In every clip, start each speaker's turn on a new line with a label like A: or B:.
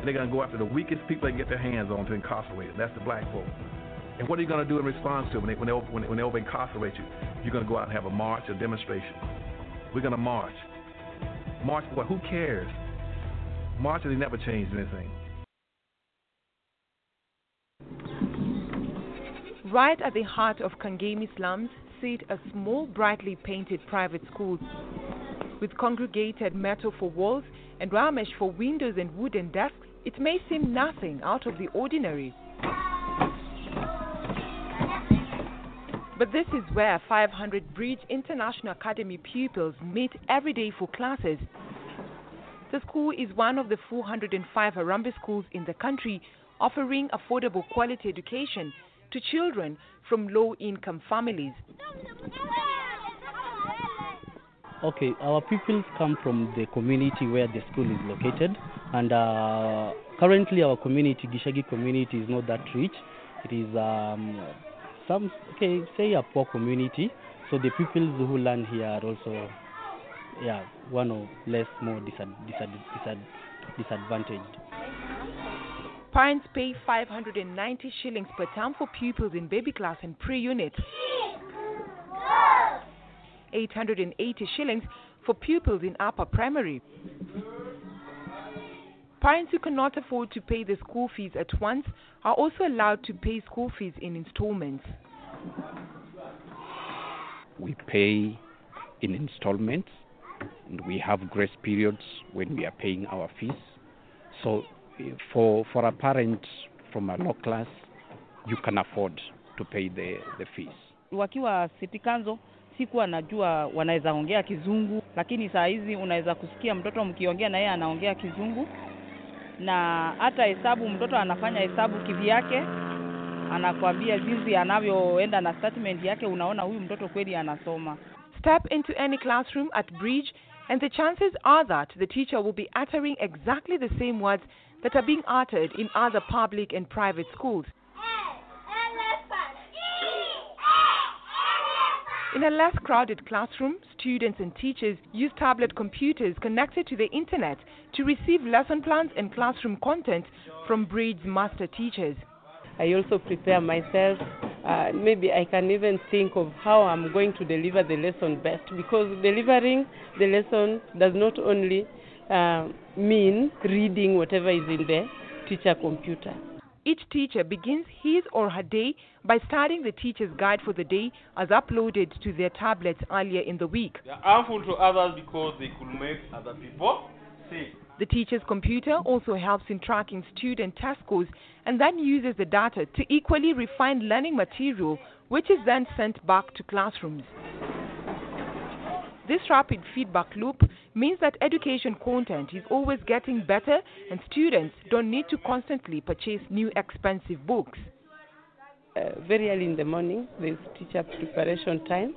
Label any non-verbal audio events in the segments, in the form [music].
A: And they're going to go after the weakest people they can get their hands on to incarcerate them. That's the black folk. And what are you going to do in response to it when they, when they, when they, when they over incarcerate you? You're going to go out and have a march, a demonstration. We're going to march. March what? Who cares? Marching, never changed anything.
B: Right at the heart of Kangemi slums sit a small, brightly painted private school with congregated metal for walls and ramesh for windows and wooden desks. It may seem nothing out of the ordinary. But this is where 500 Bridge International Academy pupils meet every day for classes. The school is one of the 405 Harambee schools in the country offering affordable quality education to children from low income families.
C: Okay, our pupils come from the community where the school is located, and uh, currently our community, Gichagi community, is not that rich. It is um, some, okay, say a poor community. So the pupils who learn here are also, yeah, one or less more disad- disad- disad- disadvantaged.
B: Parents pay 590 shillings per term for pupils in baby class and pre-unit. 880 shillings for pupils in upper primary. Parents who cannot afford to pay the school fees at once are also allowed to pay school fees in installments.
D: We pay in installments and we have grace periods when we are paying our fees. So eh, for for a parent from a low class, you can afford to pay the, the fees.
E: Wakiwa City Council sikuwa najua wanaweza ongea Kizungu, lakini saa hizi unaweza kusikia mtoto mkiongea na yeye anaongea Kizungu, na hata hesabu mtoto anafanya hesabu kivyake, anakwambia jinsi anavyoenda na statement yake, unaona huyu mtoto kweli anasoma.
B: Step into any classroom at Bridge, and the chances are that the teacher will be uttering exactly the same words that are being uttered in other public and private schools. In a less crowded classroom, students and teachers use tablet computers connected to the internet to receive lesson plans and classroom content from Bridge's master teachers.
F: I also prepare myself. Uh, maybe I can even think of how I'm going to deliver the lesson best because delivering the lesson does not only uh, mean reading whatever is in the teacher computer.
B: Each teacher begins his or her day by studying the teacher's guide for the day as uploaded to their tablets earlier in the week.
G: They are harmful to others because they could make other people sick.
B: The teacher's computer also helps in tracking student test scores and then uses the data to equally refine learning material, which is then sent back to classrooms. This rapid feedback loop means that education content is always getting better and students don't need to constantly purchase new expensive books.
F: Uh, very early in the morning, there's teacher preparation time.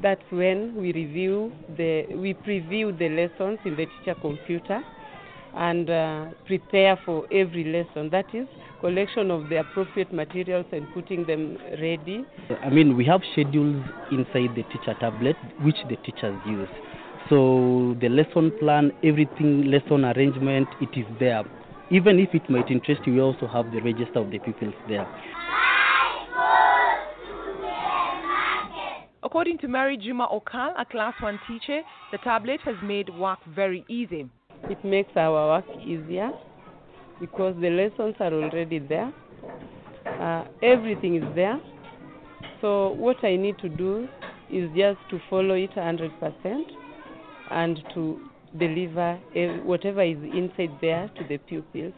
F: That's when we review the we preview the lessons in the teacher computer and uh, prepare for every lesson. That is collection of the appropriate materials and putting them ready.
C: I mean, we have schedules inside the teacher tablet which the teachers use. So the lesson plan, everything, lesson arrangement, it is there. Even if it might interest you, we also have the register of the pupils there.
B: According to Mary Juma Okal, a class 1 teacher, the tablet has made work very easy.
F: It makes our work easier because the lessons are already there. Uh, everything is there. So what I need to do is just to follow it 100% and to deliver whatever is inside there to the pupils.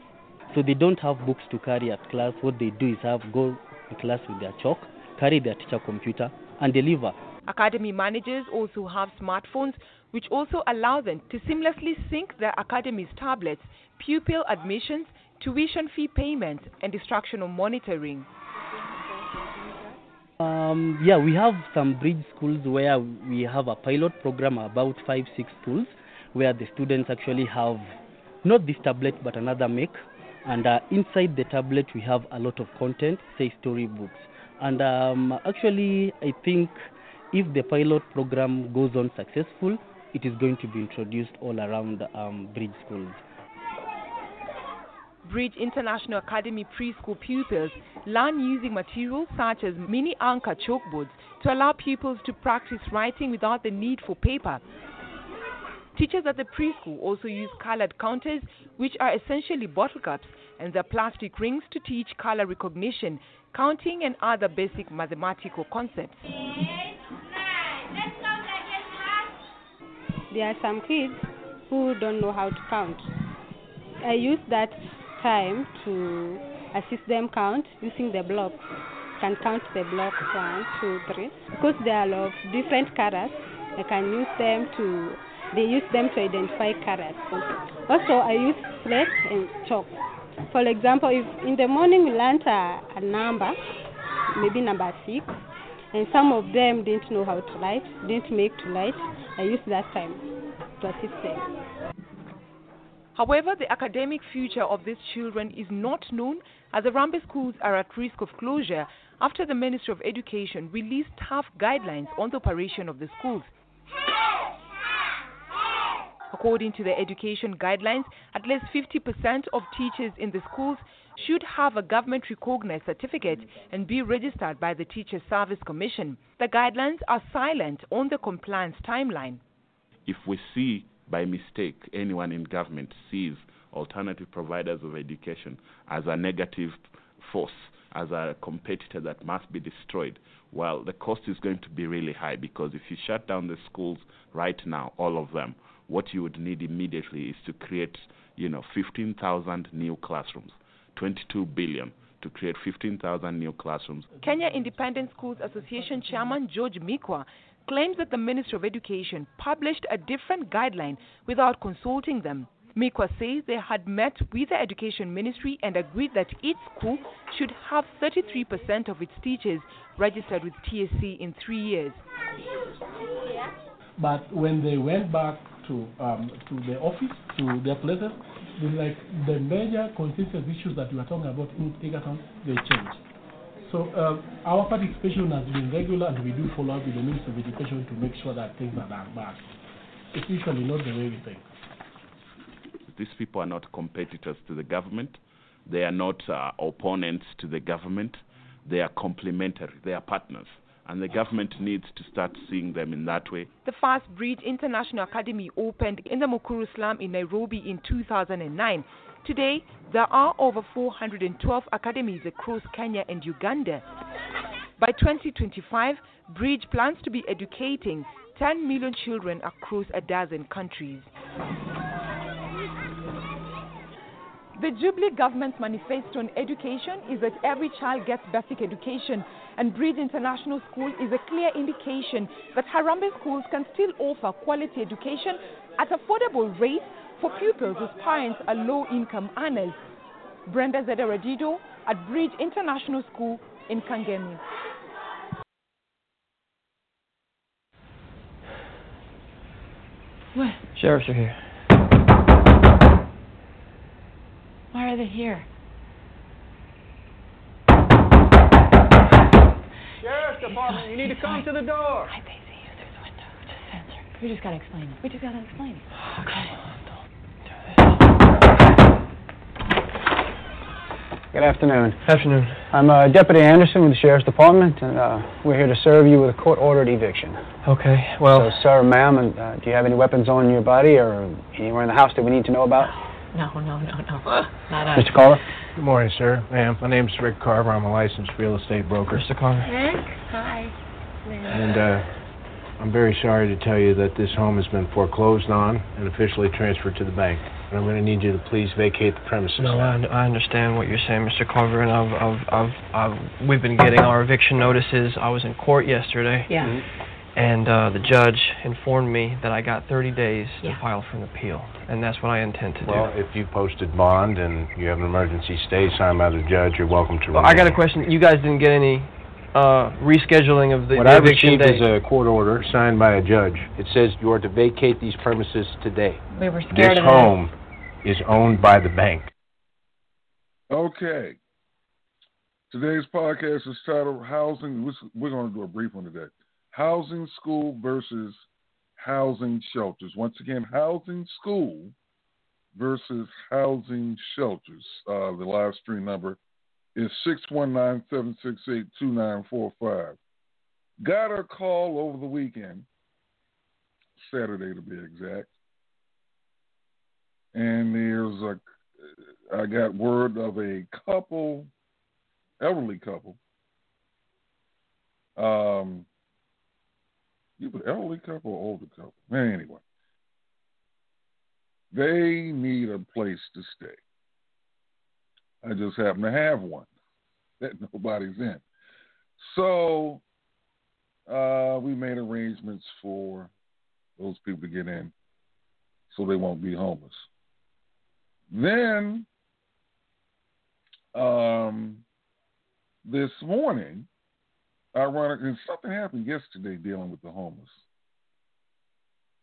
C: So they don't have books to carry at class. What they do is have go to class with their chalk, carry their teacher computer, and deliver.
B: Academy managers also have smartphones, which also allow them to seamlessly sync their academy's tablets, pupil admissions, tuition fee payments, and instructional monitoring.
C: Um, yeah, we have some bridge schools where we have a pilot program, about five, six schools, where the students actually have not this tablet but another make. And uh, inside the tablet, we have a lot of content, say storybooks. And um, actually, I think if the pilot program goes on successful, it is going to be introduced all around um, bridge schools.
B: Bridge International Academy preschool pupils learn using materials such as mini anchor chalkboards to allow pupils to practice writing without the need for paper. Teachers at the preschool also use colored counters, which are essentially bottle caps, and their plastic rings to teach color recognition, counting, and other basic mathematical concepts.
H: There are some kids who don't know how to count. I use that time to assist them count using the blocks. Can count the blocks one, two, three. Because there are of different colors, I can use them to. They use them to identify colors. Also, I use slate and chalk. For example, if in the morning we learned a, a number, maybe number six, and some of them didn't know how to light, didn't make to light. I used that time to assist them.
B: However, the academic future of these children is not known as the Rambe schools are at risk of closure after the Ministry of Education released tough guidelines on the operation of the schools. According to the education guidelines, at least 50% of teachers in the schools should have a government recognized certificate and be registered by the Teacher Service Commission. The guidelines are silent on the compliance timeline.
I: If we see by mistake anyone in government sees alternative providers of education as a negative force, as a competitor that must be destroyed, well, the cost is going to be really high because if you shut down the schools right now, all of them, what you would need immediately is to create, you know, 15,000 new classrooms, 22 billion to create 15,000 new classrooms.
B: Kenya Independent Schools Association Chairman George Mikwa claims that the Ministry of Education published a different guideline without consulting them. Mikwa says they had met with the Education Ministry and agreed that each school should have 33% of its teachers registered with TSC in three years.
J: But when they went back to um, to the office, to their places, like the major consensus issues that we are talking about in Egerton, they change. So um, our participation has been regular, and we do follow up with the Ministry of Education to make sure that things are done back. It's usually not the way we think.
I: These people are not competitors to the government. They are not uh, opponents to the government. They are complementary. They are partners. And the government needs to start seeing them in that way.
B: The Fast Bridge International Academy opened in the Mukuru slum in Nairobi in 2009. Today, there are over 412 academies across Kenya and Uganda. By 2025, Bridge plans to be educating 10 million children across a dozen countries. The Jubilee government's manifesto on education is that every child gets basic education, and Bridge International School is a clear indication that Harambee schools can still offer quality education at affordable rates for pupils whose parents are low income earners. Brenda Zederadido at Bridge International School in Kangemi.
K: What?
L: Sheriffs are here.
K: Why are they here?
L: Sheriff's Department, you need to come to the door.
K: Hi, Daisy. Through the window. Just answer. We just gotta explain it. We just gotta explain it. Okay.
M: Good afternoon.
L: Afternoon.
M: I'm uh, Deputy Anderson with the Sheriff's Department, and uh, we're here to serve you with a court-ordered eviction.
L: Okay, well...
M: So, sir, ma'am, and, uh, do you have any weapons on your body or anywhere in the house that we need to know about?
K: No, no, no, no. [laughs] Not us.
M: Mr. Carver?
N: Good morning, sir. Ma'am, my name's Rick Carver. I'm a licensed real estate broker.
L: Mr. Carver.
K: Rick? Hi.
N: And uh, I'm very sorry to tell you that this home has been foreclosed on and officially transferred to the bank. And I'm going to need you to please vacate the premises.
L: No, I, I understand what you're saying, Mr. Carver, and I've, I've, I've, I've, we've been getting our eviction notices. I was in court yesterday.
K: Yeah.
L: And uh, the judge informed me that I got 30 days
K: Yeah.
L: to file for an appeal, and that's what I intend to
N: Well,
L: do.
N: Well, if you posted bond and you have an emergency stay signed by the judge, you're welcome to
L: Well, I got a question. You guys didn't get any uh, rescheduling of the,
N: What
L: the
N: I've received
L: date?
N: is a court order signed by a judge. It says you are to vacate these premises today.
K: We were
N: This
K: scared of that.
N: home is owned by the bank.
O: Okay. Today's podcast is titled Housing. We're going to do a brief one today. Housing school versus housing shelters. Once again, housing school versus housing shelters. Uh, the live stream number is 619 768 2945. Got a call over the weekend, Saturday to be exact. And there's a, I got word of a couple, elderly couple. Um, either elderly couple or older couple. Anyway, they need a place to stay. I just happen to have one [laughs] that nobody's in. So uh, we made arrangements for those people to get in so they won't be homeless. Then, um, this morning, ironic, and something happened yesterday dealing with the homeless.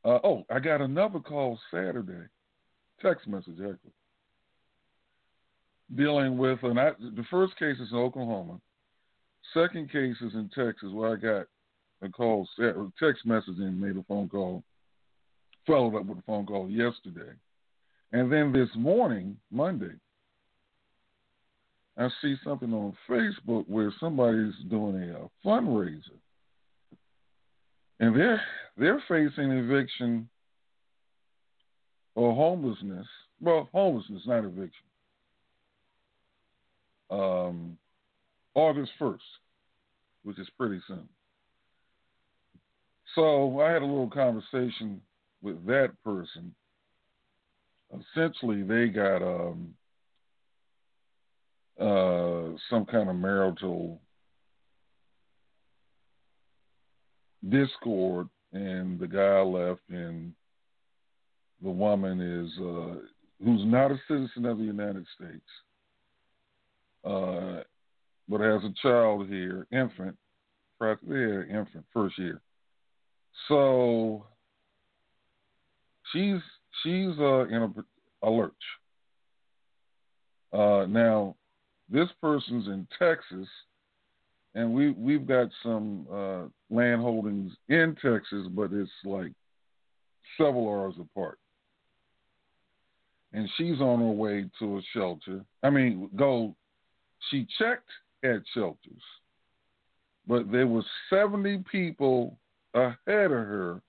O: Uh, oh, I got another call Saturday, text message actually, dealing with, and I, the first case is in Oklahoma. Second case is in Texas, where I got a call, text message, and made a phone call, followed up with a phone call yesterday. And then this morning, Monday, I see something on Facebook where somebody's doing a, uh fundraiser, and they're they're facing eviction or homelessness. Well, homelessness, not eviction. Um, August first, which is pretty soon. So I had a little conversation with that person. Essentially, they got um, uh, some kind of marital discord, and the guy left, and the woman is uh, who's not a citizen of the United States, uh, but has a child here, infant, yeah, infant, first year. So she's she's uh, in a, a lurch. Uh, now, this person's in Texas, and we we've got some uh, land holdings in Texas, but it's like several hours apart. And she's on her way to a shelter. I mean, go. She checked at shelters, but there was 70 people ahead of her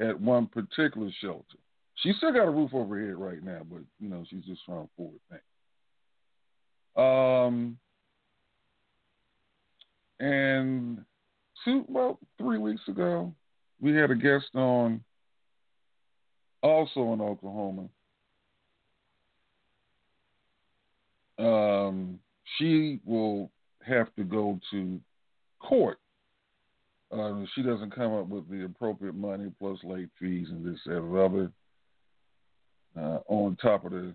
O: at one particular shelter. She still got a roof over her head right now, but you know she's just trying to forward things. Um, and two, about three weeks ago, we had a guest on, also in Oklahoma. Um, she will have to go to court. Uh, she doesn't come up with the appropriate money plus late fees and this, that, other, uh, on top of the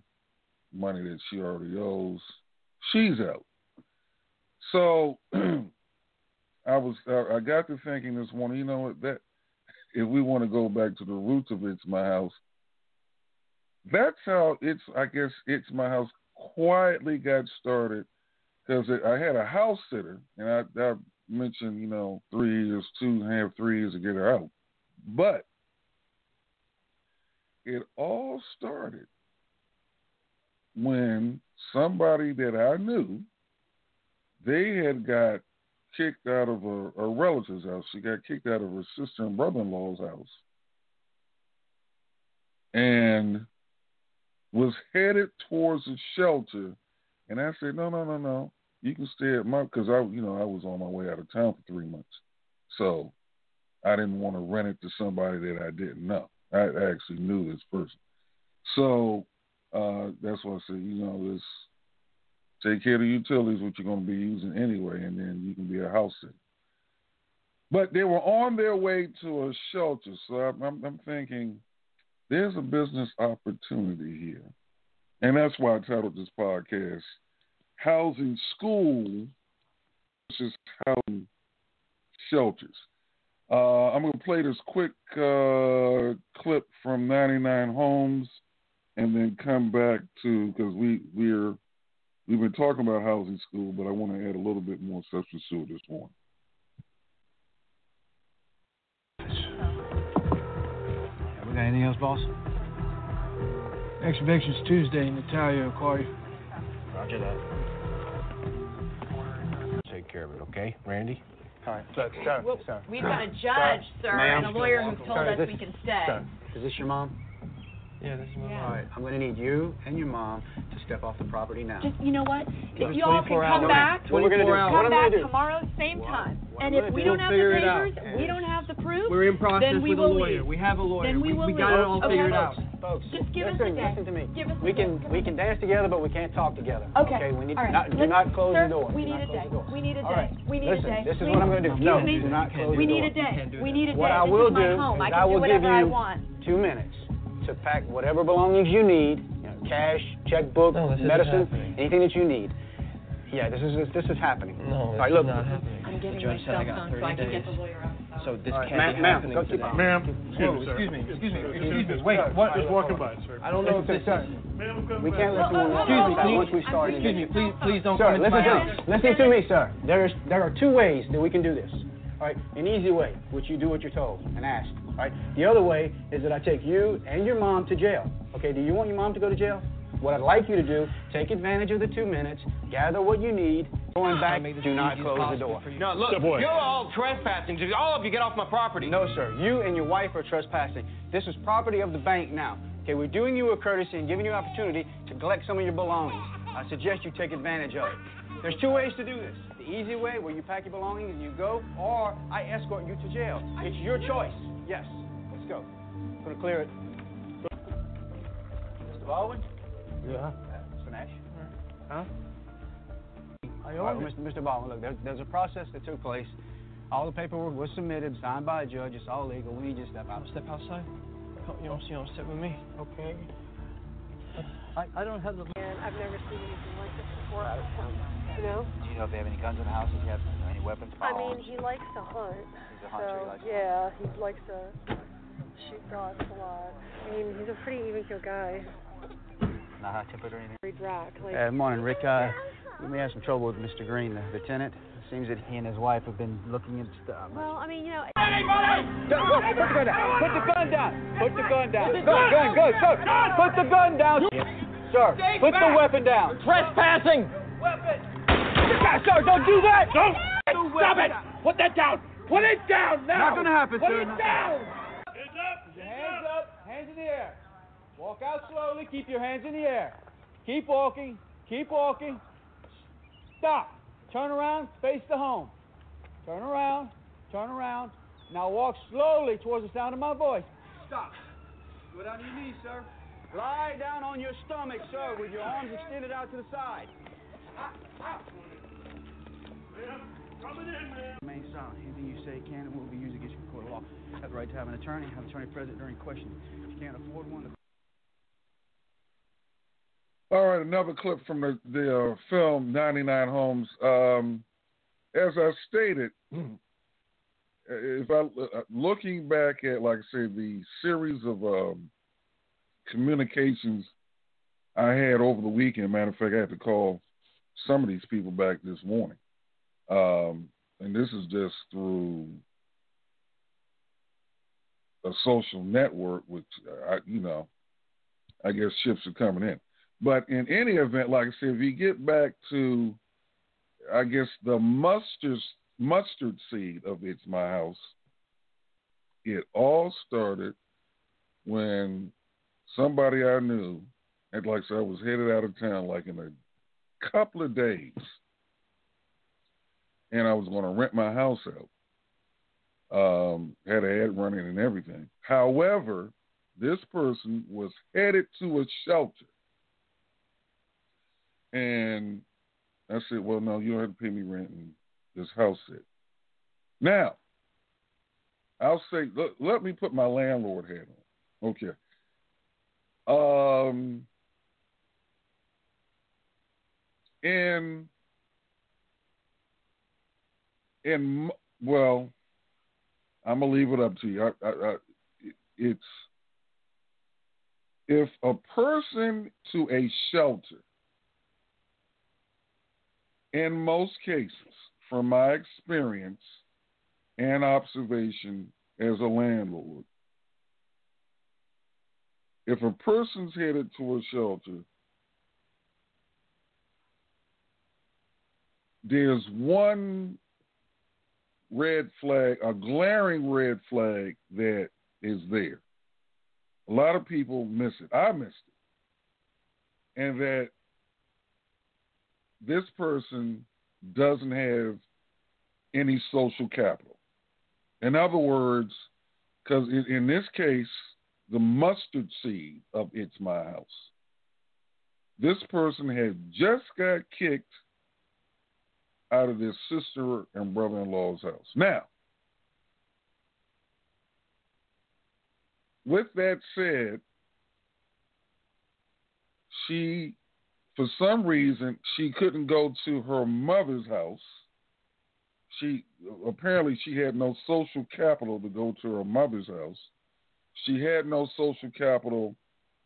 O: money that she already owes. She's out. So [clears throat] I was I got to thinking this morning, you know what that if we want to go back to the roots of it's my house, that's how it's I guess it's my house quietly got started because I had a house sitter and I, I mentioned you know three years, two and a half, three years to get her out, but it all started when somebody that I knew they had got kicked out of a, a relative's house. She got kicked out of her sister and brother in law's house. And was headed towards a shelter. And I said, No, no, no, no. You can stay at my because I you know, I was on my way out of town for three months. So I didn't want to rent it to somebody that I didn't know. I actually knew this person. So uh, that's why I said, you know, this Take care of the utilities, which you're going to be using anyway, and then you can be a house sitter. But they were on their way to a shelter, so I'm, I'm, I'm thinking there's a business opportunity here, and that's why I titled this podcast "Housing School versus Housing Shelters." Uh, I'm going to play this quick uh, clip from 99 Homes, and then come back to because we we're We've been talking about housing school, but I want to add a little bit more substance to it this morning.
P: Have we got anything else, boss? Next eviction's Tuesday. Natalia will call you.
N: Roger that. Take care of it, okay, Randy?
Q: Hi. Sir, sir,
K: Well,
Q: sir.
K: we've got a judge, sir,
Q: Ma'am.
K: and a lawyer who's told
Q: Sir,
K: us
Q: this-
K: we can stay.
Q: Sir, is this your mom?
L: Yeah, this is my
K: Yeah.
Q: All right, I'm going to need you and your mom to step off the property now.
K: Just, you know what?
Q: Give
K: If you all can come
Q: hours.
K: back,
Q: What we're gonna do-
K: come
Q: I'm
K: back
Q: do-
K: tomorrow, same time.
Q: what
K: And if we
Q: do-
K: don't have
Q: We'll
K: the
Q: figure it out.
K: papers, we don't have the proof,
P: We're in process
K: then we
P: with a
K: will
P: lawyer.
K: leave.
P: We have a lawyer.
K: Then we
P: We-
K: will
P: we got it all
K: Okay.
P: figured out.
Q: Folks,
K: Just give us a day.
Q: listen to me.
K: Give us a
Q: we
K: day.
Q: can we can dance together, but we can't talk together.
K: Okay.
Q: We need
K: All right.
Q: not, do not close
K: sir,
Q: the door.
K: We need a day. We need a day. We need
Q: Listen,
K: a day.
Q: this is what I'm going to do. No, do not close the door.
K: We need a day. We need a day.
Q: What I
K: this
Q: will
K: is my
Q: do
K: home. I
Q: is
K: can
Q: I
K: do
Q: will give
K: whatever I
Q: you
K: want.
Q: two minutes to pack whatever belongings you need, you know, cash, checkbook,
L: No,
Q: medicine, anything that you need. Yeah, this is this is happening.
L: No,
Q: All
L: this
Q: right,
L: is
Q: look.
L: not happening.
K: I'm getting
L: the judge
K: my
L: said I
K: cell
L: got
K: phone
L: 30
K: so I can
L: days.
K: get the lawyer on.
L: So this
Q: All right,
L: can't
Q: ma'am,
L: be
Q: ma'am,
L: happening today.
Q: keep on.
O: Ma'am,
P: Whoa, oh, excuse me, excuse me, excuse me. Wait, what?
Q: Just walking by,
P: sir. I don't know if this is.
Q: We can't let you uh,
P: Excuse me,
Q: on
P: please.
Q: once we start.
P: Excuse me, please, please don't
Q: Sir,
P: come into
Q: listen
P: my
Q: to
P: house.
Q: me. Listen to me, sir. There's there are two ways that we can do this. All right, an easy way, which you do what you're told and asked. All right. The other way is that I take you and your mom to jail. Okay. Do you want your mom to go to jail? What I'd like you to do, take advantage of the two minutes, gather what you need, going back, do not close the door.
R: No, look, you're all trespassing. Just all of you get off my property.
Q: No, sir. You and your wife are trespassing. This is property of the bank now. Okay, we're doing you a courtesy and giving you an opportunity to collect some of your belongings. I suggest you take advantage of it. There's two ways to do this. The easy way, where you pack your belongings and you go, or I escort you to jail. It's your choice. Yes. Let's go. I'm gonna clear it. Mr. Baldwin?
P: Yeah.
Q: Uh, Mr. Nash?
P: Huh? I
Q: All right, Mr. Mr. Baldwin, look, there's, there's a process that took place. All the paperwork was submitted, signed by a judge. It's all legal. We need you to step out.
L: Step outside. You don't, you don't sit with me.
P: Okay.
S: I, I don't have the.
T: And I've never seen anything like this before out of town. You know?
S: Do you know if they have any guns in the house? Does he have any weapons?
T: I mean, he likes to hunt.
S: He's a hunter, he
T: So,
S: likes to
T: yeah, he likes to shoot dogs a lot. I mean, he's a pretty even keel guy.
S: Not high tempered or anything?
T: Reed Rock. Like,
Q: Uh, morning, Rick. Uh, we may have some trouble with Mr. Green, the, the tenant. It seems that he and his wife have been looking at stuff.
T: well, I mean, you know.
Q: Put the gun down. Put the gun down. Put the gun down. Gun, gun, gun, sir. Put the gun down. Sir, put the weapon down.
R: Trespassing! Weapon.
Q: Sir, don't do that. Don't.
R: Stop it! Put that down! Put it down now!
Q: Not gonna happen,
R: Put
Q: sir.
R: Put it down!
Q: Hands up, hands up! Hands in the air. Walk out slowly, keep your hands in the air. Keep walking, keep walking. Stop. Turn around, face the home. Turn around, turn around. Now walk slowly towards the sound of my voice. Stop. Go down to your knees, sir. Lie down on your stomach, sir, with your arms extended out to the side. Remain silent. Anything you say can and will be used against you in court of law. Have the right to have an attorney. Have an attorney present during questioning. If you can't afford one, the
O: All right, another clip from the, the uh, film 99 Homes. Um, as I stated, [clears throat] if I uh, looking back at, like I said, the series of um, communications I had over the weekend. Matter of fact, I had to call some of these people back this morning, um, and this is just through a social network, which I, you know, I guess ships are coming in. But in any event, like I said, if you get back to, I guess the mustard mustard seed of it's my house, it all started when somebody I knew, and like I said, I was headed out of town like in a couple of days, and I was going to rent my house out. Um, had a ad running and everything. However, this person was headed to a shelter. And I said, Well, no, you don't have to pay me rent in this house set. Now, I'll say, let, let me put my landlord hat on. Okay. Um, in, well, I'm gonna leave it up to you. I, I, I, it's if a person to a shelter, in most cases, from my experience and observation as a landlord, if a person's headed to a shelter, there's one red flag, a glaring red flag that is there. A lot of people miss it. I missed it. And that this person doesn't have any social capital. In other words, because in, this case, the mustard seed of It's My House, this person had just got kicked out of their sister and brother in law's house. Now, with that said, she, for some reason, she couldn't go to her mother's house. She apparently she had no social capital to go to her mother's house. She had no social capital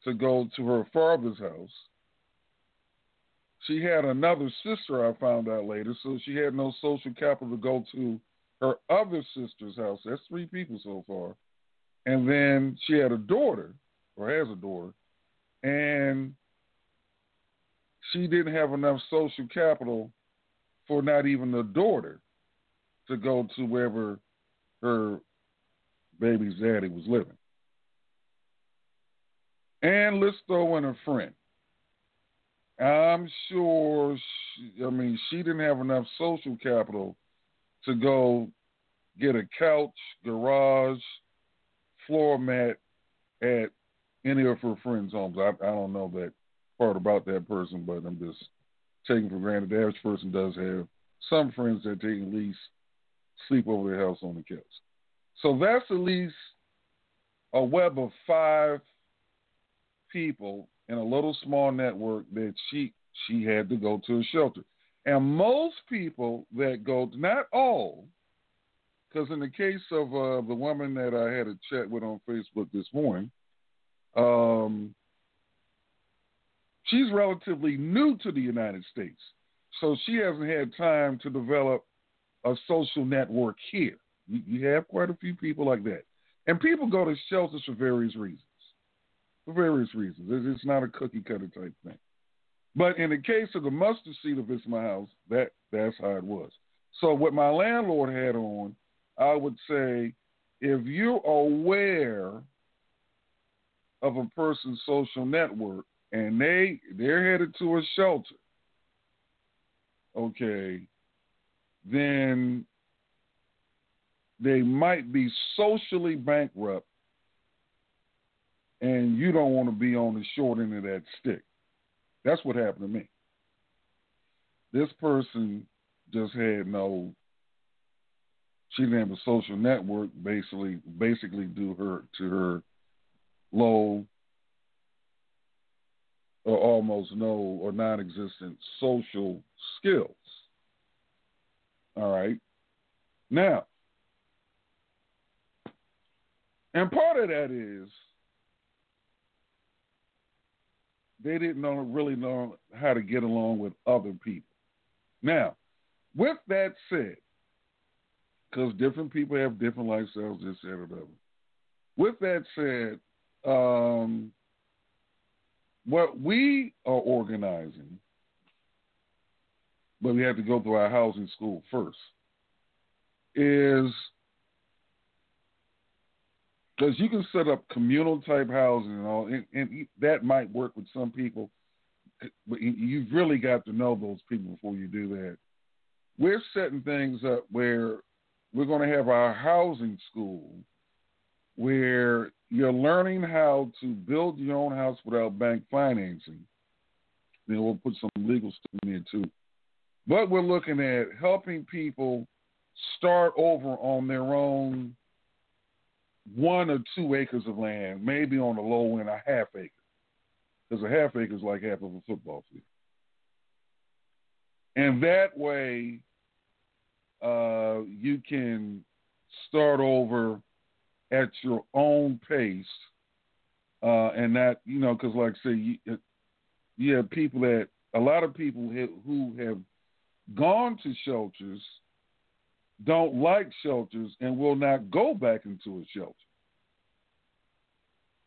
O: to go to her father's house. She had another sister, I found out later, so she had no social capital to go to her other sister's house. That's three people so far. And then she had a daughter, or has a daughter, and she didn't have enough social capital for not even the daughter to go to wherever her baby's daddy was living. And let's throw in a friend. I'm sure, she, I mean, she didn't have enough social capital to go get a couch, garage, floor mat at any of her friends' homes. I, I don't know that part about that person, but I'm just taking for granted the average person does have some friends that they at least sleep over their house on the couch. So that's at least a web of five people, in a little small network that she she had to go to a shelter. And most people that go, not all, because in the case of uh, the woman that I had a chat with on Facebook this morning, um, she's relatively new to the United States, so she hasn't had time to develop a social network here. You, you have quite a few people like that, and people go to shelters for various reasons. For various reasons, it's, not a cookie cutter type thing. But in the case of the mustard seed of It's My House, that that's how it was. So what my landlord had on, I would say, if you're aware of a person's social network and they they're headed to a shelter, okay, then they might be socially bankrupt and you don't want to be on the short end of that stick. That's what happened to me. This person just had no she didn't have a social network basically basically due her to her low or almost no or non existent social skills. All right. Now, and part of that is they didn't know really know how to get along with other people. Now, with that said, because different people have different lifestyles, this, that, or. With that said, um, what we are organizing, but we have to go through our housing school first, is because you can set up communal type housing and all, and, and, that might work with some people. But you've really got to know those people before you do that. We're setting things up where we're going to have our housing school where you're learning how to build your own house without bank financing. Then we'll put some legal stuff in there too. But we're looking at helping people start over on their own one or two acres of land, maybe on the low end, a half acre. Because a half acre is like half of a football field. And that way, uh, you can start over at your own pace, uh, and that you know, because like I say, you, you have people that a lot of people who have gone to shelters don't like shelters and will not go back into a shelter.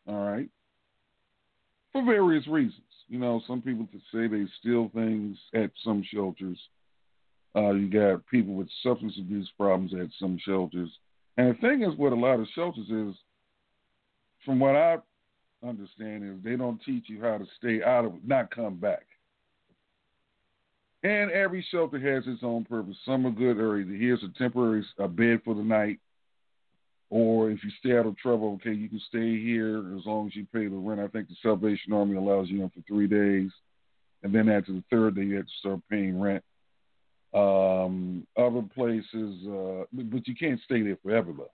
O: All right. For various reasons. You know, some people say they steal things at some shelters. Uh, you got people with substance abuse problems at some shelters. And the thing is, what a lot of shelters is, from what I understand, is they don't teach you how to stay out of, not come back. And every shelter has its own purpose. Some are good, or either here's a temporary a bed for the night, or if you stay out of trouble, okay, you can stay here as long as you pay the rent. I think the Salvation Army allows you in for three days, and then after the third day, you have to start paying rent. Um, other places, uh, but you can't stay there forever though.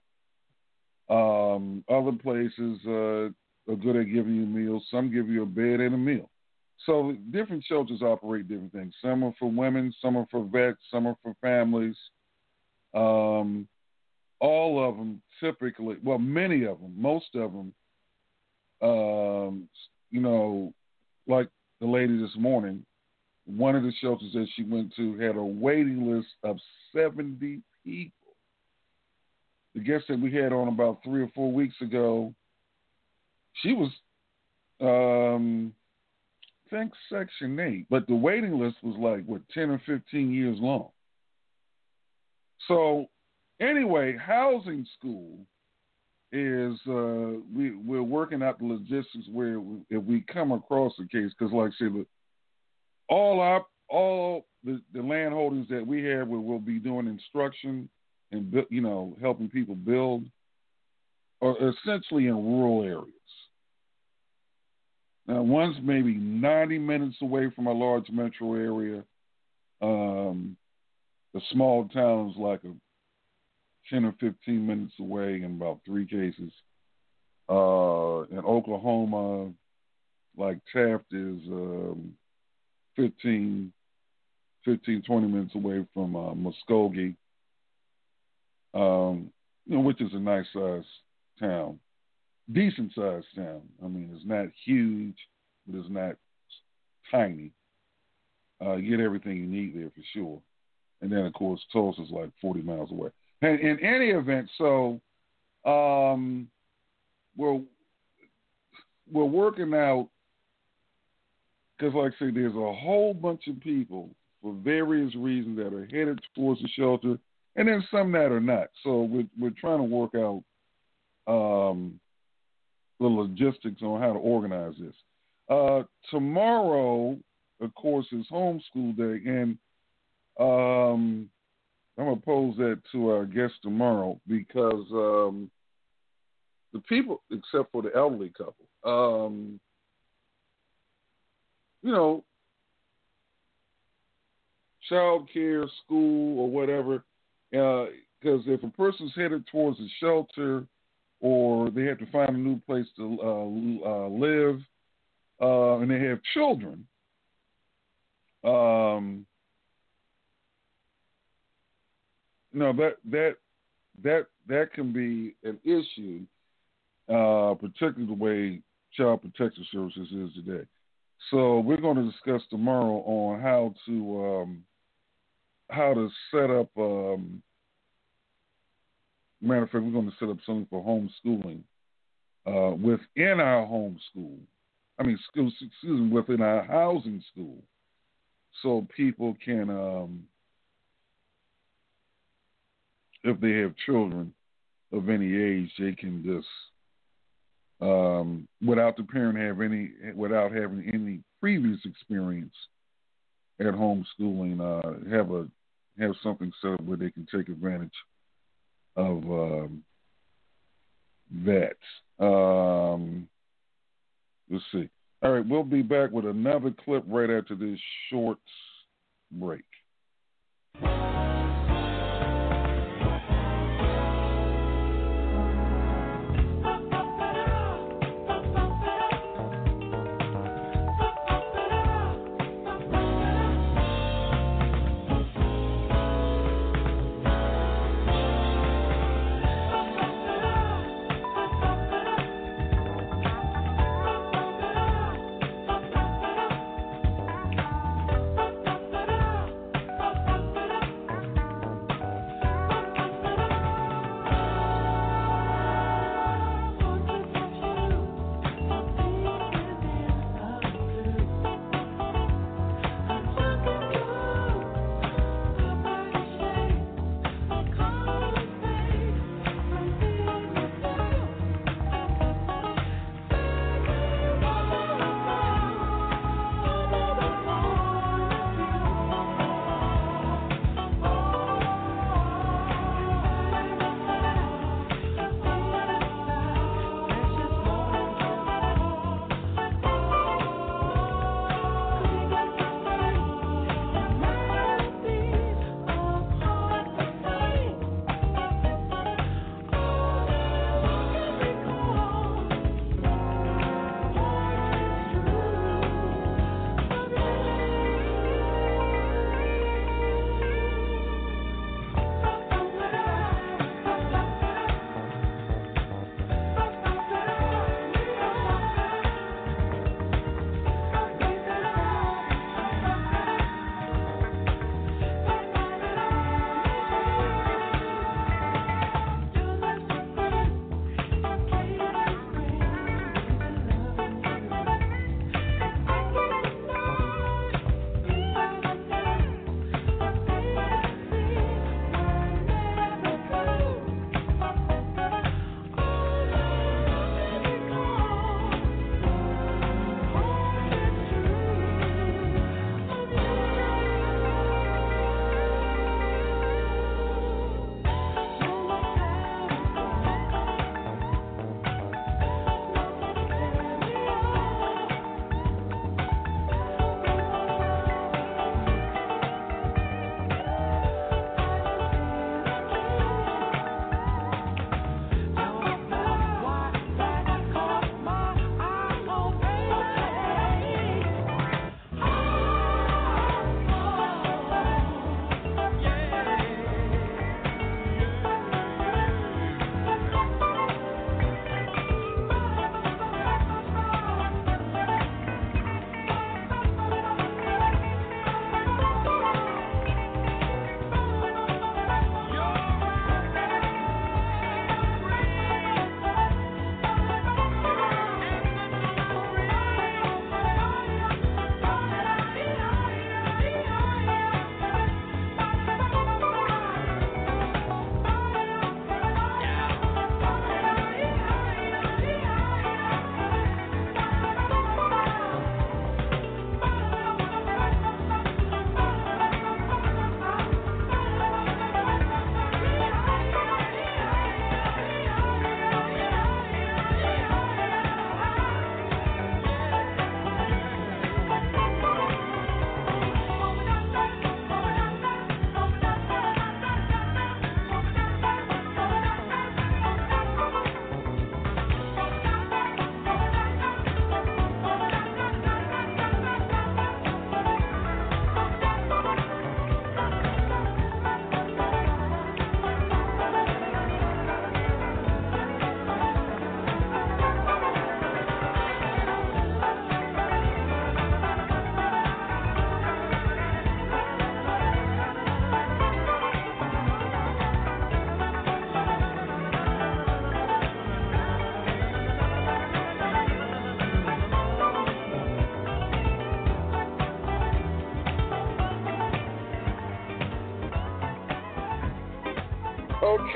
O: Um, other places uh, are good at giving you meals. Some give you a bed and a meal. So different shelters operate different things. Some are for women, some are for vets, some are for families. Um, all of them typically, well, many of them, most of them, um, you know, like the lady this morning, one of the shelters that she went to had a waiting list of 70 people. The guest that we had on about three or four weeks ago, she was um, think Section 8, but the waiting list was like, what, 10 or 15 years long. So, anyway, housing school is uh, we we're working out the logistics where we, if we come across a case because like I said, all our all the, the land holdings that we have where we'll be doing instruction and you know helping people build are essentially in rural areas. Now, one's maybe 90 minutes away from a large metro area. Um, the small towns like a 10 or 15 minutes away in about three cases. Uh, in Oklahoma, like Taft is um, 15, 15, 20 minutes away from uh, Muskogee, um, you know, which is a nice sized town, decent sized town. I mean, it's not huge, but it's not tiny. Uh, you get everything you need there for sure. And then, of course, Tulsa's like 40 miles away. And in any event, so um, we're we're working out because, like I say, there's a whole bunch of people for various reasons that are headed towards the shelter, and then some that are not. So we're we're trying to work out um, the logistics on how to organize this. Uh, tomorrow, of course, is homeschool day, and um, I'm gonna pose that to our guest tomorrow because um, the people, except for the elderly couple, um, you know, child care, school, or whatever. Because uh, if a person's headed towards a shelter, or they have to find a new place to uh, uh, live, uh, and they have children, um, no, that that that that can be an issue, uh, particularly the way Child Protective Services is today. So we're going to discuss tomorrow on how to um, how to set up. Um, matter of fact, we're going to set up something for homeschooling uh, within our homeschool. I mean, school, excuse me, within our housing school, so people can, um, if they have children of any age, they can just um, without the parent have any without having any previous experience at homeschooling, uh, have a have something set up where they can take advantage of um, that. Um, let's see. All right, we'll be back with another clip right after this short break.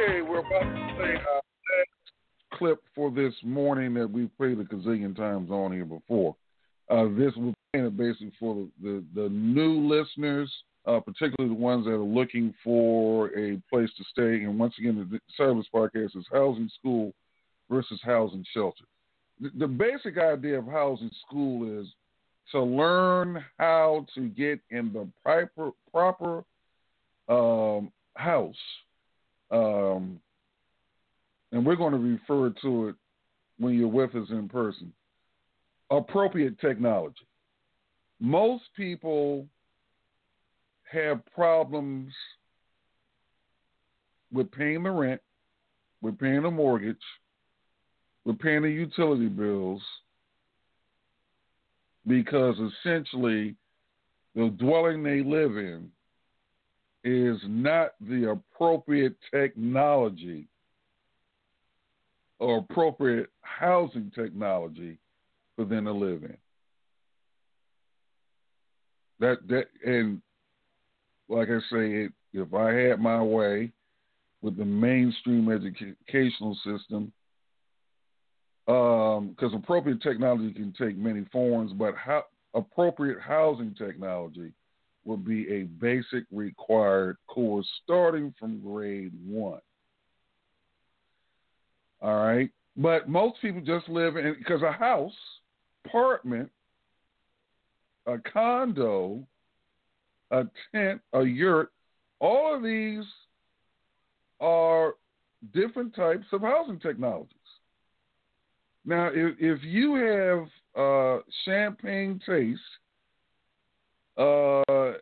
O: Okay, we're about to play our last clip for this morning that we've played a gazillion times on here before. Uh, this was basically for the, the, the new listeners, uh, particularly the ones that are looking for a place to stay. And once again, the service podcast is housing school versus housing shelter. The, the basic idea of housing school is to learn how to get in the proper proper um, house, um, and we're going to refer to it when you're with us in person. Appropriate technology. Most people have problems with paying the rent, with paying the mortgage, with paying the utility bills, because essentially the dwelling they live in is not the appropriate technology or appropriate housing technology for them to live in. That that and like I say, it, if I had my way with the mainstream educational system, because um, appropriate technology can take many forms, but how, appropriate housing technology would be a basic required course starting from grade one. All right, but most people just live in because a house, apartment, a condo, a tent, a yurt, all of these are different types of housing technologies. Now, if, if you have uh, champagne taste, uh,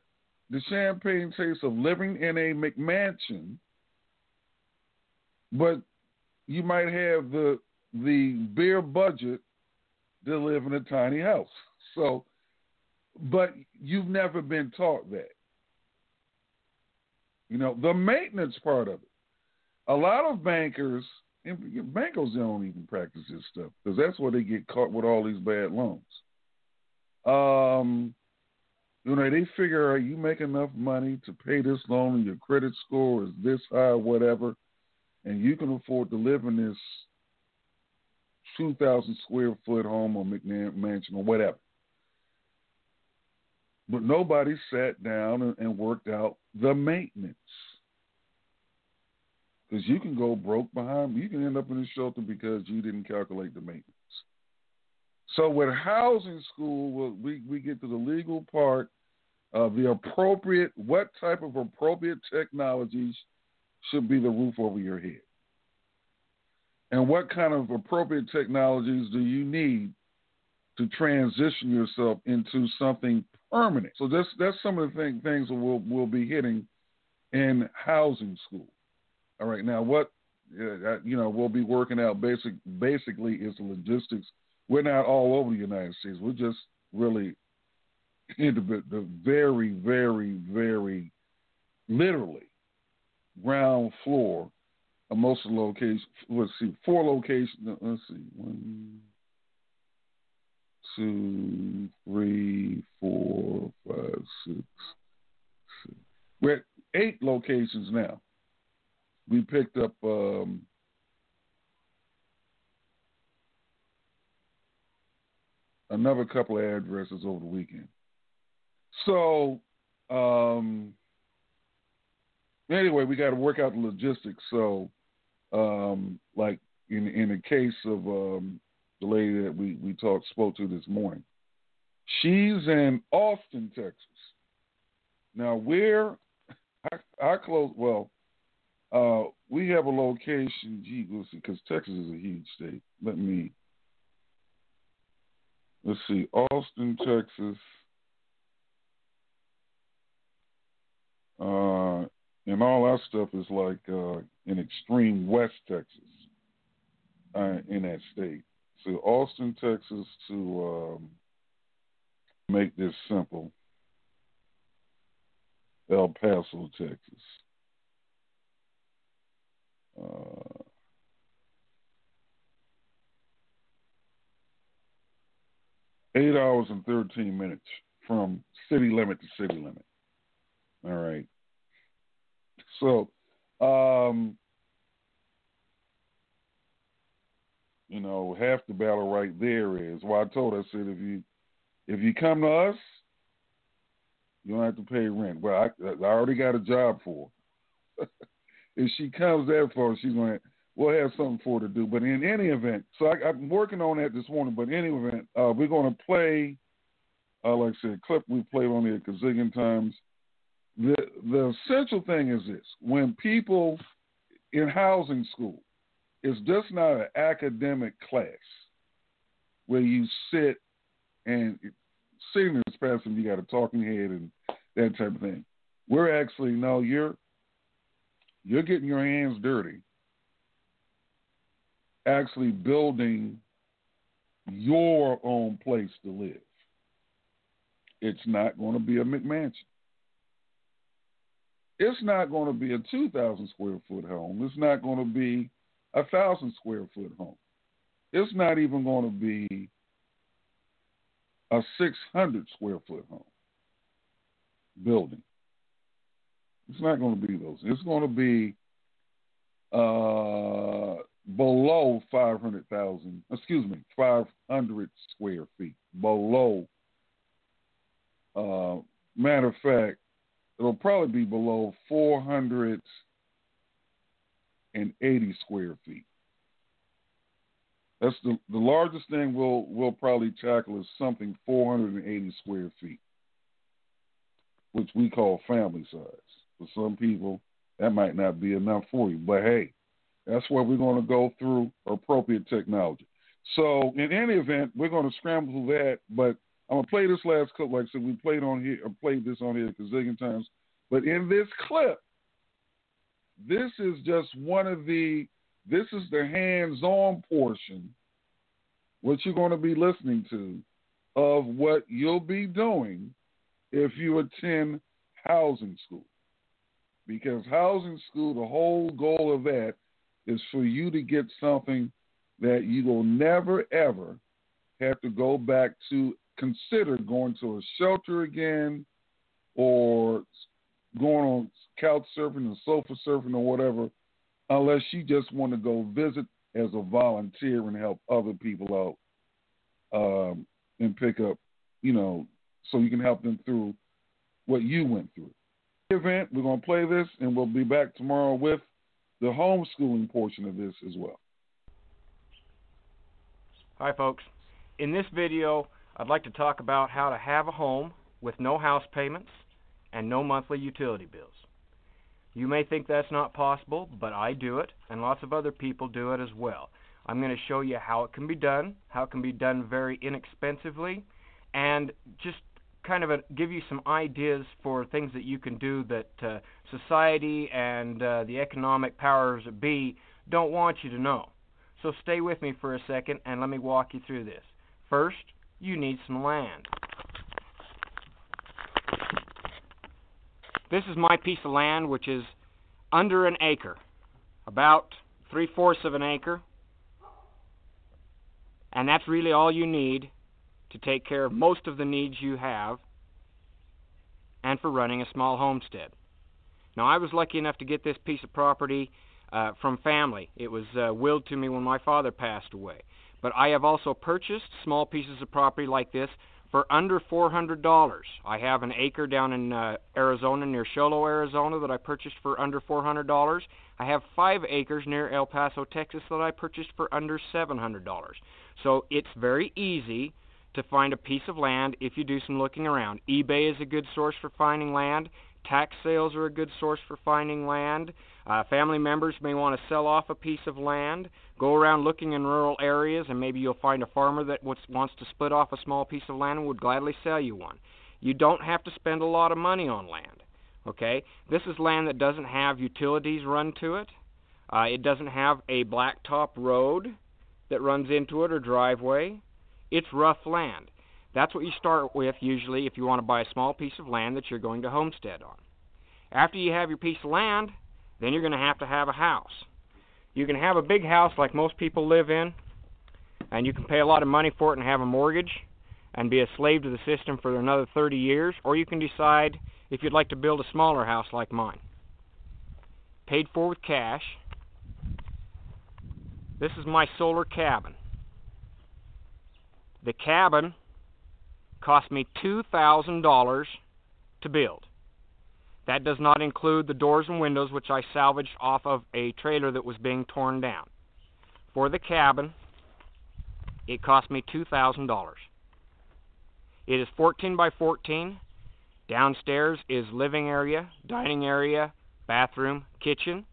O: the champagne taste of living in a McMansion, but you might have the the bare budget to live in a tiny house. So, but you've never been taught that. You know, the maintenance part of it. A lot of bankers and bankers don't even practice this stuff because that's where they get caught with all these bad loans. Um, you know, they figure you make enough money to pay this loan and your credit score is this high, whatever, and you can afford to live in this 2,000 square foot home or mansion or whatever. But nobody sat down and, and worked out the maintenance because you can go broke behind. You can end up in a shelter because you didn't calculate the maintenance. So with housing school, we we get to the legal part of the appropriate. What type of appropriate technologies should be the roof over your head, and what kind of appropriate technologies do you need to transition yourself into something permanent? So that's that's some of the thing, things that we'll we'll be hitting in housing school. All right, now what uh, you know we'll be working out basic basically is the logistics. We're not all over the United States. We're just really into the very, very, very literally ground floor of most of the locations. Let's see, four locations. Let's see, one, two, three, four, five, six. six. We're at eight locations now we picked up um, another couple of addresses over the weekend. So, um, anyway, we got to work out the logistics. So, um, like in in the case of um, the lady that we we talked spoke to this morning, she's in Austin, Texas. Now, where I, I close well uh, we have a location, gee, because Texas is a huge state. Let me, let's see, Austin, Texas. Uh, and all our stuff is like uh, in extreme West Texas, uh, in that state. So Austin, Texas, to um, make this simple, El Paso, Texas. Uh, eight hours and 13 minutes from city limit to city limit. All right. So, um, you know, half the battle right there is. Well, I told her, I said, if you if you come to us, you don't have to pay rent. Well, I, I already got a job for. [laughs] if she comes there for, she's going to we'll have something for her to do. But in any event, so I, I'm working on that this morning. But in any event, uh, we're going to play, uh, like I said, clip we played on it a gazillion times. The the essential thing is this: when people in housing school, it's just not an academic class where you sit and sitting in this passive, you got a talking head and that type of thing. We're actually no, you're you're getting your hands dirty actually building your own place to live. It's not going to be a McMansion. It's not going to be a 2,000 square foot home. It's not going to be a 1,000 square foot home. It's not even going to be a 600 square foot home building. It's not going to be those. It's going to be uh, below 500,000, excuse me, 500 square feet. Below, uh, matter of fact, it'll probably be below 480 square feet. That's the, the largest thing we'll we'll probably tackle is something 480 square feet, which we call family size. For some people, that might not be enough for you, but hey, that's where we're going to go through appropriate technology. So, in any event, we're going to scramble through that. But I'm gonna play this last clip. Like I said, we played on here, or played this on here a gazillion times. But in this clip, this is just one of the. This is the hands-on portion. What you're going to be listening to, of what you'll be doing if you attend housing school. Because housing school, the whole goal of that is for you to get something that you will never ever have to go back to consider going to a shelter again or going on couch surfing and sofa surfing or whatever unless you just want to go visit as a volunteer and help other people out um, and pick up, you know, so you can help them through what you went through. Event, we're going to play this and we'll be back tomorrow with the homeschooling portion of this as well.
U: Hi, folks. In this video, I'd like to talk about how to have a home with no house payments and no monthly utility bills. You may think that's not possible, but I do it, and lots of other people do it as well. I'm going to show you how it can be done, how it can be done very inexpensively, and just kind of a, give you some ideas for things that you can do that uh, society and uh, the economic powers that be don't want you to know. So stay with me for a second and let me walk you through this. First, you need some land. This is my piece of land, which is under an acre, about three fourths of an acre. And that's really all you need to take care of most of the needs you have and for running a small homestead. Now, I was lucky enough to get this piece of property uh, from family. It was uh, willed to me when my father passed away. But I have also purchased small pieces of property like this for under $400. I have an acre down in uh, Arizona near Show Low, Arizona that I purchased for under $400. I have 5 acres near El Paso, Texas that I purchased for under $700. So it's very easy to find a piece of land if you do some looking around. eBay is a good source for finding land. Tax sales are a good source for finding land. Uh, family members may want to sell off a piece of land. Go around looking in rural areas, and maybe you'll find a farmer that wants to split off a small piece of land and would gladly sell you one. You don't have to spend a lot of money on land. Okay? This is land that doesn't have utilities run to it. Uh, it doesn't have a blacktop road that runs into it or driveway. It's rough land. That's what you start with usually if you want to buy a small piece of land that you're going to homestead on. After you have your piece of land, then you're going to have to have a house. You can have a big house like most people live in, and you can pay a lot of money for it and have a mortgage and be a slave to the system for another 30 years, or you can decide if you'd like to build a smaller house like mine. Paid for with cash. This is my solar cabin. The cabin cost me $2,000 to build. That does not include the doors and windows, which I salvaged off of a trailer that was being torn down. For the cabin, it cost me $2,000. It is 14 by 14. Downstairs is living area, dining area, bathroom, kitchen.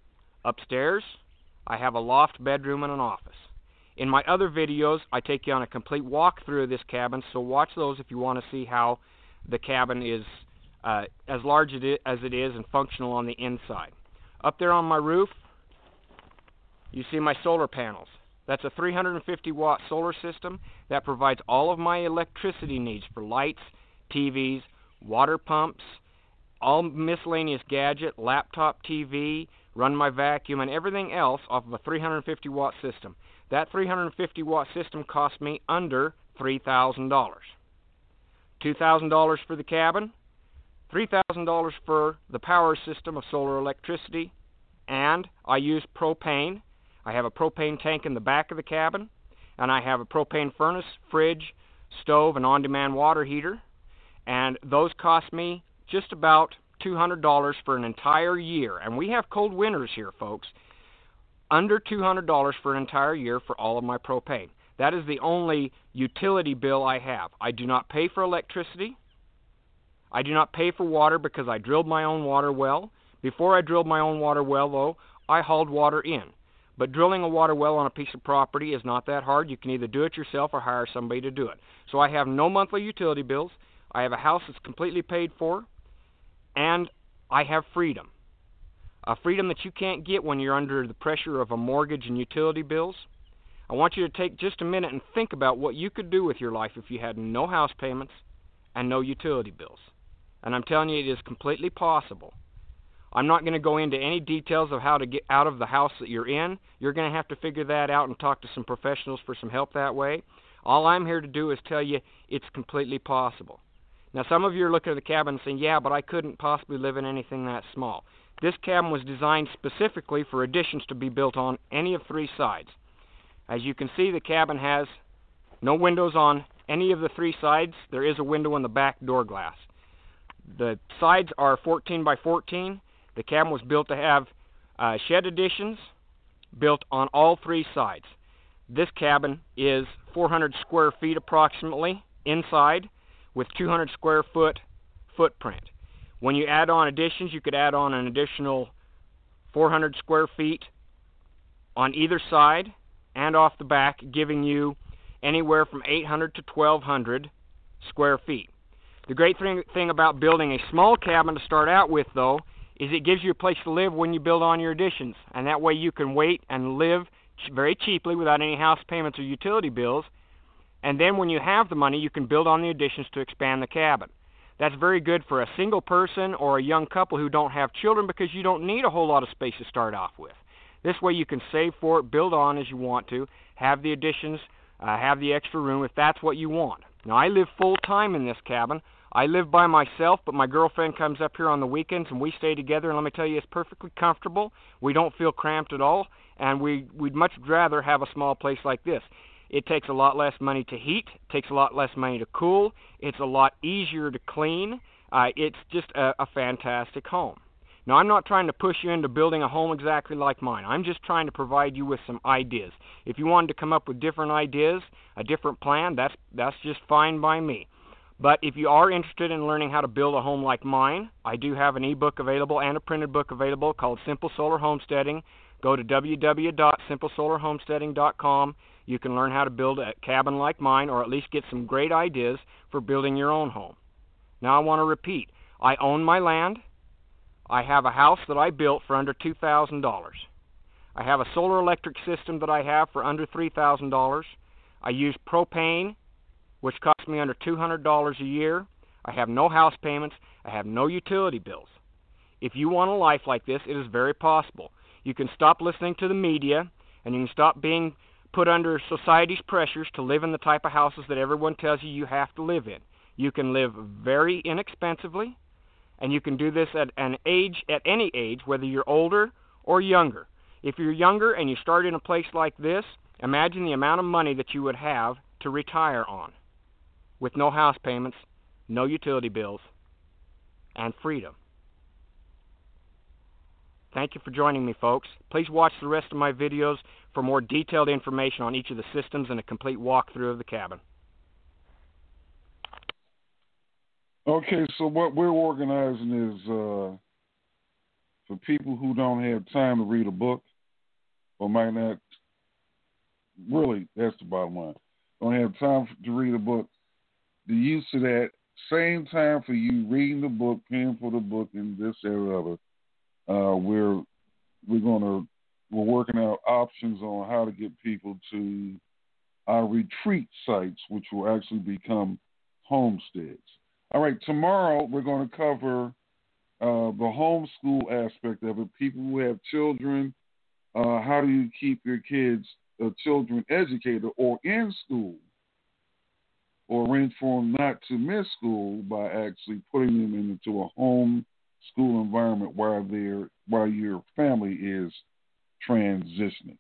U: Upstairs, I have a loft bedroom and an office. In my other videos, I take you on a complete walkthrough of this cabin, so watch those if you want to see how the cabin is uh, as large as it is and functional on the inside. Up there on my roof, you see my solar panels. That's a 350 watt solar system that provides all of my electricity needs for lights, TVs, water pumps, all miscellaneous gadget, laptop TV, run my vacuum, and everything else off of a 350 watt system. That 350 watt system cost me under $3,000. $2,000 for the cabin, $3,000 for the power system of solar electricity, and I use propane. I have a propane tank in the back of the cabin, and I have a propane furnace, fridge, stove, and on demand water heater. And those cost me just about $200 for an entire year. And we have cold winters here, folks. Under $200 for an entire year for all of my propane. That is the only utility bill I have. I do not pay for electricity. I do not pay for water because I drilled my own water well. Before I drilled my own water well, though, I hauled water in. But drilling a water well on a piece of property is not that hard. You can either do it yourself or hire somebody to do it. So I have no monthly utility bills. I have a house that's completely paid for. And I have freedom. A freedom that you can't get when you're under the pressure of a mortgage and utility bills. I want you to take just a minute and think about what you could do with your life if you had no house payments and no utility bills. And I'm telling you, it is completely possible. I'm not going to go into any details of how to get out of the house that you're in. You're going to have to figure that out and talk to some professionals for some help that way. All I'm here to do is tell you it's completely possible. Now, some of you are looking at the cabin and saying, yeah, but I couldn't possibly live in anything that small. This cabin was designed specifically for additions to be built on any of three sides. As you can see, the cabin has no windows on any of the three sides. There is a window in the back door glass. The sides are 14 by 14. The cabin was built to have uh, shed additions built on all three sides. This cabin is 400 square feet approximately inside with 200 square foot footprint. When you add on additions, you could add on an additional 400 square feet on either side and off the back, giving you anywhere from 800 to 1200 square feet. The great thing, about building a small cabin to start out with, though, is it gives you a place to live when you build on your additions. And that way you can wait and live very cheaply without any house payments or utility bills. And then when you have the money, you can build on the additions to expand the cabin. That's very good for a single person or a young couple who don't have children because you don't need a whole lot of space to start off with. This way you can save for it, build on as you want to, have the additions, uh, have the extra room if that's what you want. Now I live full time in this cabin. I live by myself, but my girlfriend comes up here on the weekends and we stay together. And let me tell you, it's perfectly comfortable. We don't feel cramped at all, and we we'd much rather have a small place like this. It takes a lot less money to heat, it takes a lot less money to cool. It's a lot easier to clean. Uh, it's just a, a fantastic home. Now, I'm not trying to push you into building a home exactly like mine. I'm just trying to provide you with some ideas. If you wanted to come up with different ideas, a different plan, that's that's just fine by me. But if you are interested in learning how to build a home like mine, I do have an ebook available and a printed book available called Simple Solar Homesteading. Go to www.simplesolarhomesteading.com. You can learn how to build a cabin like mine or at least get some great ideas for building your own home. Now I want to repeat. I own my land. I have a house that I built for under $2,000. I have a solar electric system that I have for under $3,000. I use propane which costs me under $200 a year. I have no house payments. I have no utility bills. If you want a life like this, it is very possible. You can stop listening to the media and you can stop being put under society's pressures to live in the type of houses that everyone tells you you have to live in. You can live very inexpensively and you can do this at an age at any age whether you're older or younger. If you're younger and you start in a place like this, imagine the amount of money that you would have to retire on. with no house payments, no utility bills, and freedom. Thank you for joining me, folks. Please watch the rest of my videos for more detailed information on each of the systems and a complete walkthrough of the cabin.
O: Okay, so what we're organizing is uh, for people who don't have time to read a book or might not really that's the bottom line. Don't have time to read a book. The use of that same time for you reading the book, paying for the book, and this that, or other. Uh, we're we're gonna we're working out options on how to get people to our retreat sites, which will actually become homesteads. All right, tomorrow we're going to cover uh, the homeschool aspect of it. People who have children, uh, how do you keep your kids, uh, children educated or in school, or arrange for them not to miss school by actually putting them into a home school environment while while your family is transitioning.